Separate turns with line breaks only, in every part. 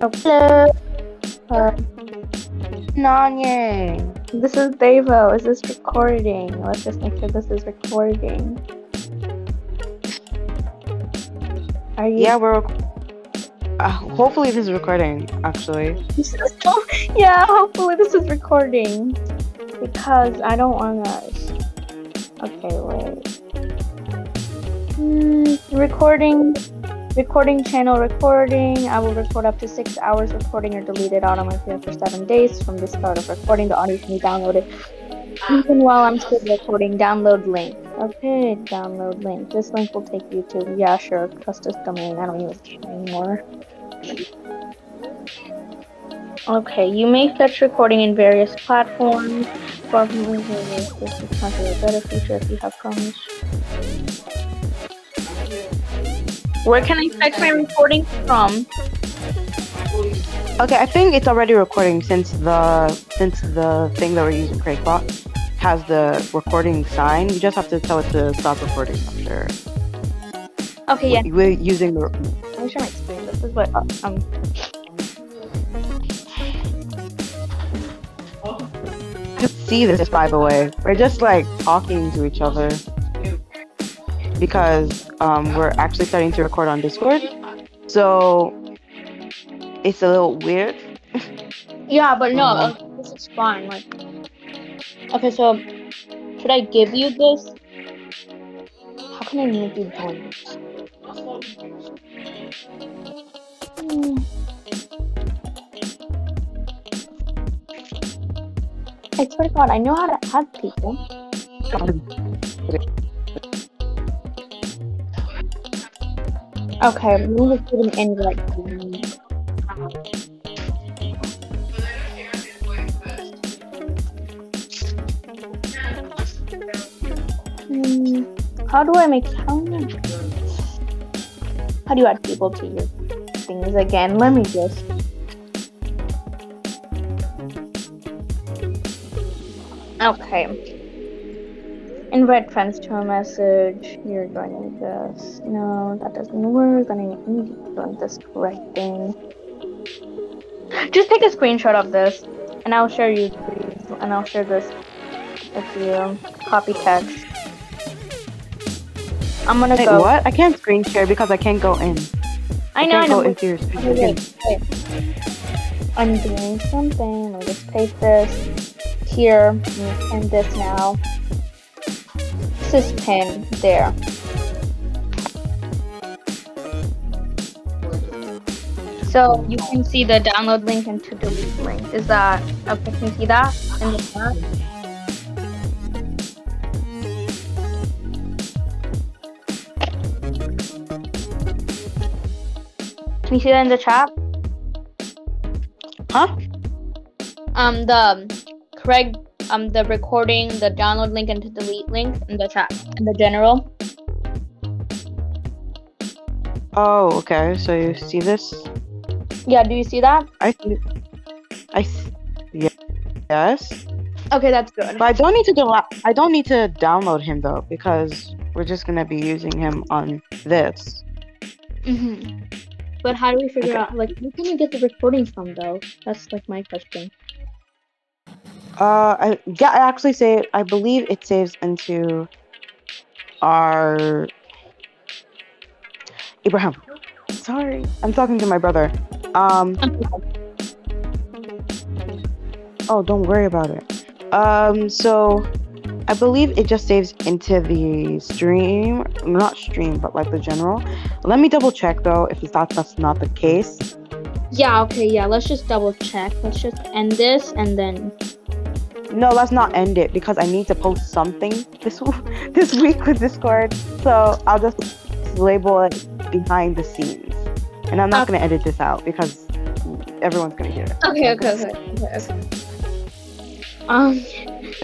Hello. Uh,
Nonye.
this is Debo. Is this recording? Let's just make sure this is recording. Are you?
Yeah, we're. rec- Uh, hopefully, this is recording. Actually,
yeah. Hopefully this is recording because I don't want to. Okay, wait. Hmm, recording. Recording channel recording. I will record up to six hours recording or delete it automatically for seven days from the start of recording. The audio can be downloaded even while I'm still recording. Download link. Okay, download link. This link will take you to yeah, sure. Trust domain. I don't use it anymore. Okay, you may fetch recording in various platforms. Probably this is not a better feature if you have comments. Where can I fetch my recording from?
okay. I think it's already recording since the since the thing that we're using, CraigBot, has the recording sign. You just have to tell it to stop recording. I'm sure.
Okay, yeah.
We're using the.
Screen. This is what uh, um.
Just see this, by the way. We're just like talking to each other because um, we're actually starting to record on Discord. So it's a little weird.
Yeah, but no,
Mhm.
uh, this is fine. Like, okay, so should I give you this? How can I make you this? I swear to God, I know how to add people. Okay, let me just give an invite. Hmm, how do I make how how do you add people to your things again? Let me just Okay. Invite friends to a message. You're joining this. No, that doesn't work. I need to join this right thing. Just take a screenshot of this, and I'll share you. And I'll share this with you. Copy text. I'm gonna
Wait,
go.
what? I can't screen share because I can't go in.
I know. I
can't
know.
go into your screen.
Wait, wait. I'm doing something. I'll just paste this here and this now. This is pin there. So you can see the download link and to delete link. Is that okay? Can you see that in the chat? Can you see that in the chat?
Huh?
um the Craig um the recording, the download link and to delete link in the chat in the general.
Oh, okay. So you see this?
Yeah, do you see that?
I see. I see. Yeah. Yes.
Okay, that's good.
But I don't need to do. I don't need to download him though because we're just gonna be using him on this.
hmm But how do we figure
Okay.
out like where can you get the recordings from though? That's like my question.
Uh, I yeah. I actually say I believe it saves into our Abraham. Sorry, I'm talking to my brother. Um. Oh, don't worry about it. Um, so I believe it just saves into the stream, not stream, but like the general. Let me double check though if you thought that's not the case.
Yeah, okay, yeah, let's just double check. Let's just end this and then
No, let's not end it because I need to post something this this week with Discord. So I'll just label it behind the scenes, and I'm not
Okay.
gonna edit this out because everyone's gonna hear it.
Okay, okay, okay, okay, okay. Um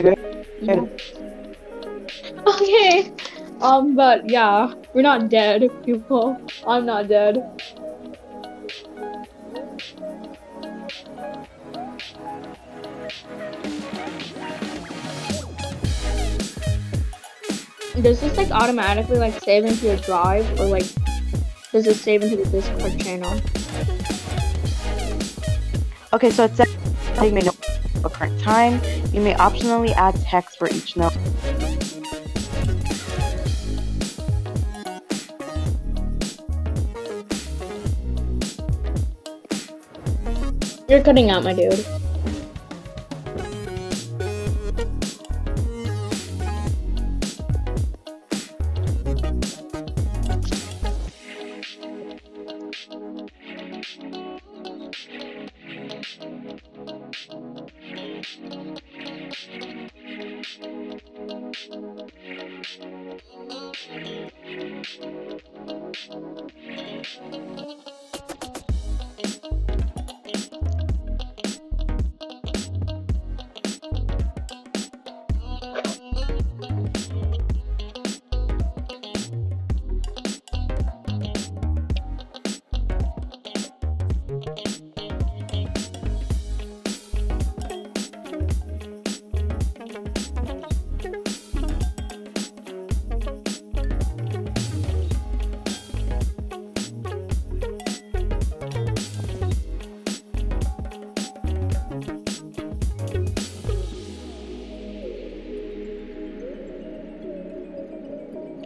Okay.
yeah. Okay. Um, but yeah, we're not dead, people. I'm not dead. Does this like automatically like save into your drive or like does it save into the Discord channel?
Okay, so it says you may know a current time. You may optionally add text for each note.
You're cutting out, my dude.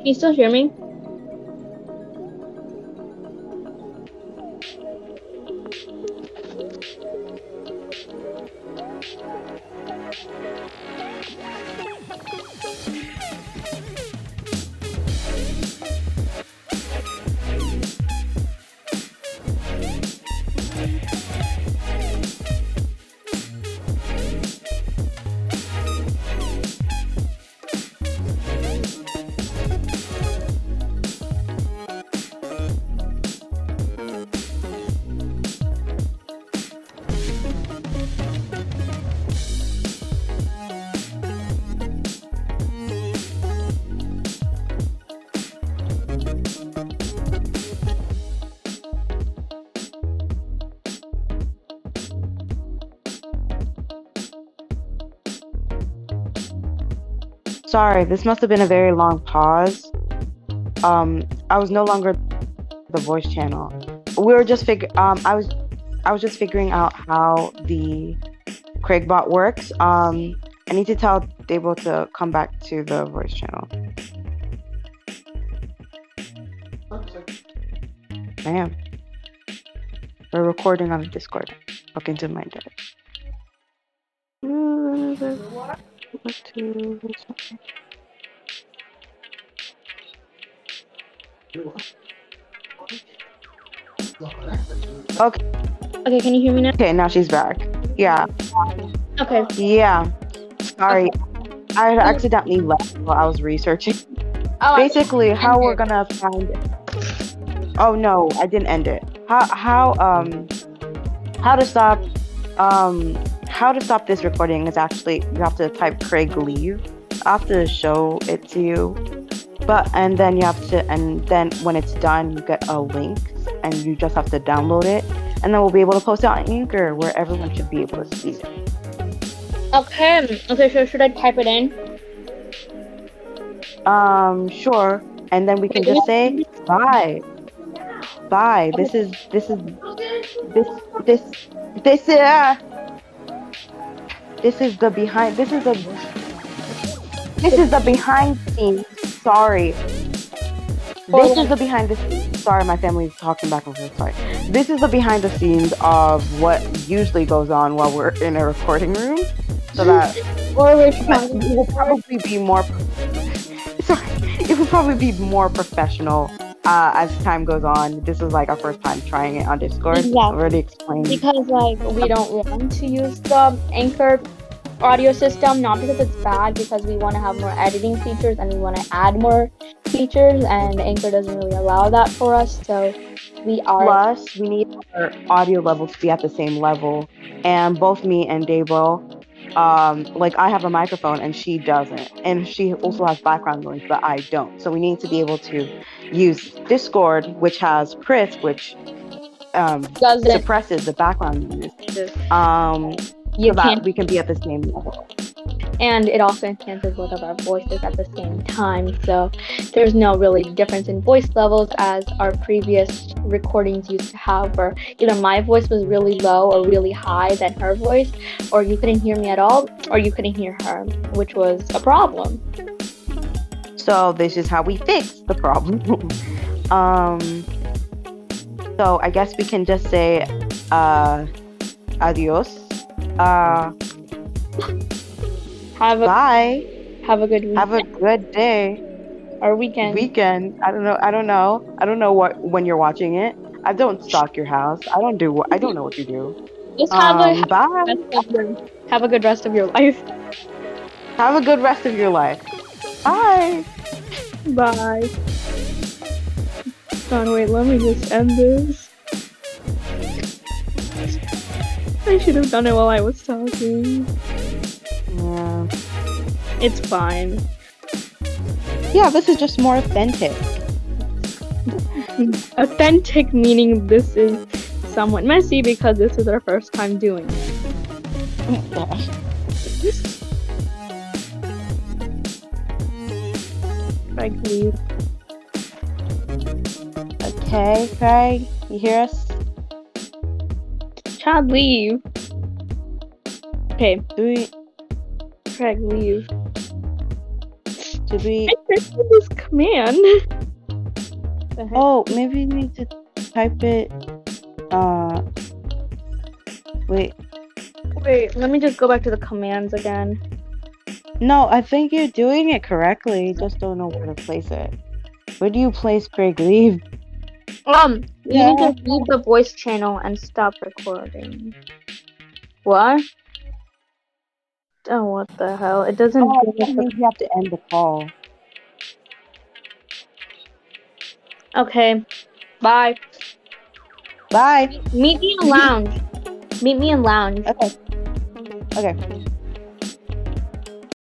Can you
Sorry, this must have been a very long pause. Um, I was no longer the voice channel. We were just fig. Um, I was, I was just figuring out how the Craigbot works. Um, I need to tell Dable to come back to the voice channel. I am. We're recording on Discord. Look into my deck. Okay,
Okay, can you hear me now?
okay, now she's back. Yeah,
Okay.
yeah. Sorry, I had accidentally left while I was researching.
Oh, I-
Basically, how we're gonna find it. Oh no, I didn't end it. How how um how to stop um how to stop this recording is actually you have to type Craig leave. I have to show it to you. But and then you have to and then when it's done you get a link and you just have to download it and then we'll be able to post it on Anchor where everyone should be able to see it.
Okay. Okay. So should I type it in?
Um, sure. And then we can just say bye. Bye. This is this is this this this uh this is the behind this is the this is the behind scenes. Sorry. This is the behind the scenes. Sorry, my family is talking back and forth. Sorry. This is the behind the scenes of what usually goes on while we're in a recording room. So that
Or we're
but it will probably be more. Sorry, it will probably be more professional uh, as time goes on. This is like our first time trying it on Discord.
Exactly.
Already explained.
because like we don't want to use the Anchor audio system, not because it's bad, because we want to have more editing features and we want to add more features, and Anchor doesn't really allow that for us. So we are
Plus, we need our audio level to be at the same level, and both me and Debo. Um, like I have a microphone and she doesn't, and she also has background noise, but I don't. So we need to be able to use Discord, which has Krisp, which um,
doesn't.
suppresses the background noise. Um,
You
so that we can be at the same level.
And it also enhances both of our voices at the same time. So there's no really difference in voice levels as our previous recordings used to have, where either my voice was really low or really high than her voice, or you couldn't hear me at all, or you couldn't hear her, which was a problem.
So this is how we fix the problem. um, so I guess we can just say uh, adios. Uh,
Have a
bye.
have a good week
Have a good day.
or weekend.
Weekend. I don't know. I don't know. I don't know what when you're watching it. I don't stalk your house. I don't do. I don't know what you do.
Just have
Um,
a
bye.
your, have a good rest of your life.
Have a good rest of your life. Bye.
Bye. Don, wait, let me just end this. I should have done it while I was talking. It's fine.
Yeah. This is just more authentic.
Authentic meaning this is somewhat messy because this is our first time doing it. Like, leave.
okay, Craig. You hear us?
Chad, leave. Okay,
Do we?
Craig, leave.
Did we?
I this command.
Oh, maybe we need to type it. Uh. Wait.
Wait, let me just go back to the commands again.
No, I think you're doing it correctly. Just don't know where to place it. Where do you place Craig leave?
Um, you
Yeah.
need to leave the voice channel and stop recording. What? Oh, what the hell? It doesn't.
Oh, that
the-
means you have to end the call.
Okay, bye.
Bye.
Meet me in lounge. Meet me in lounge.
Okay. Okay.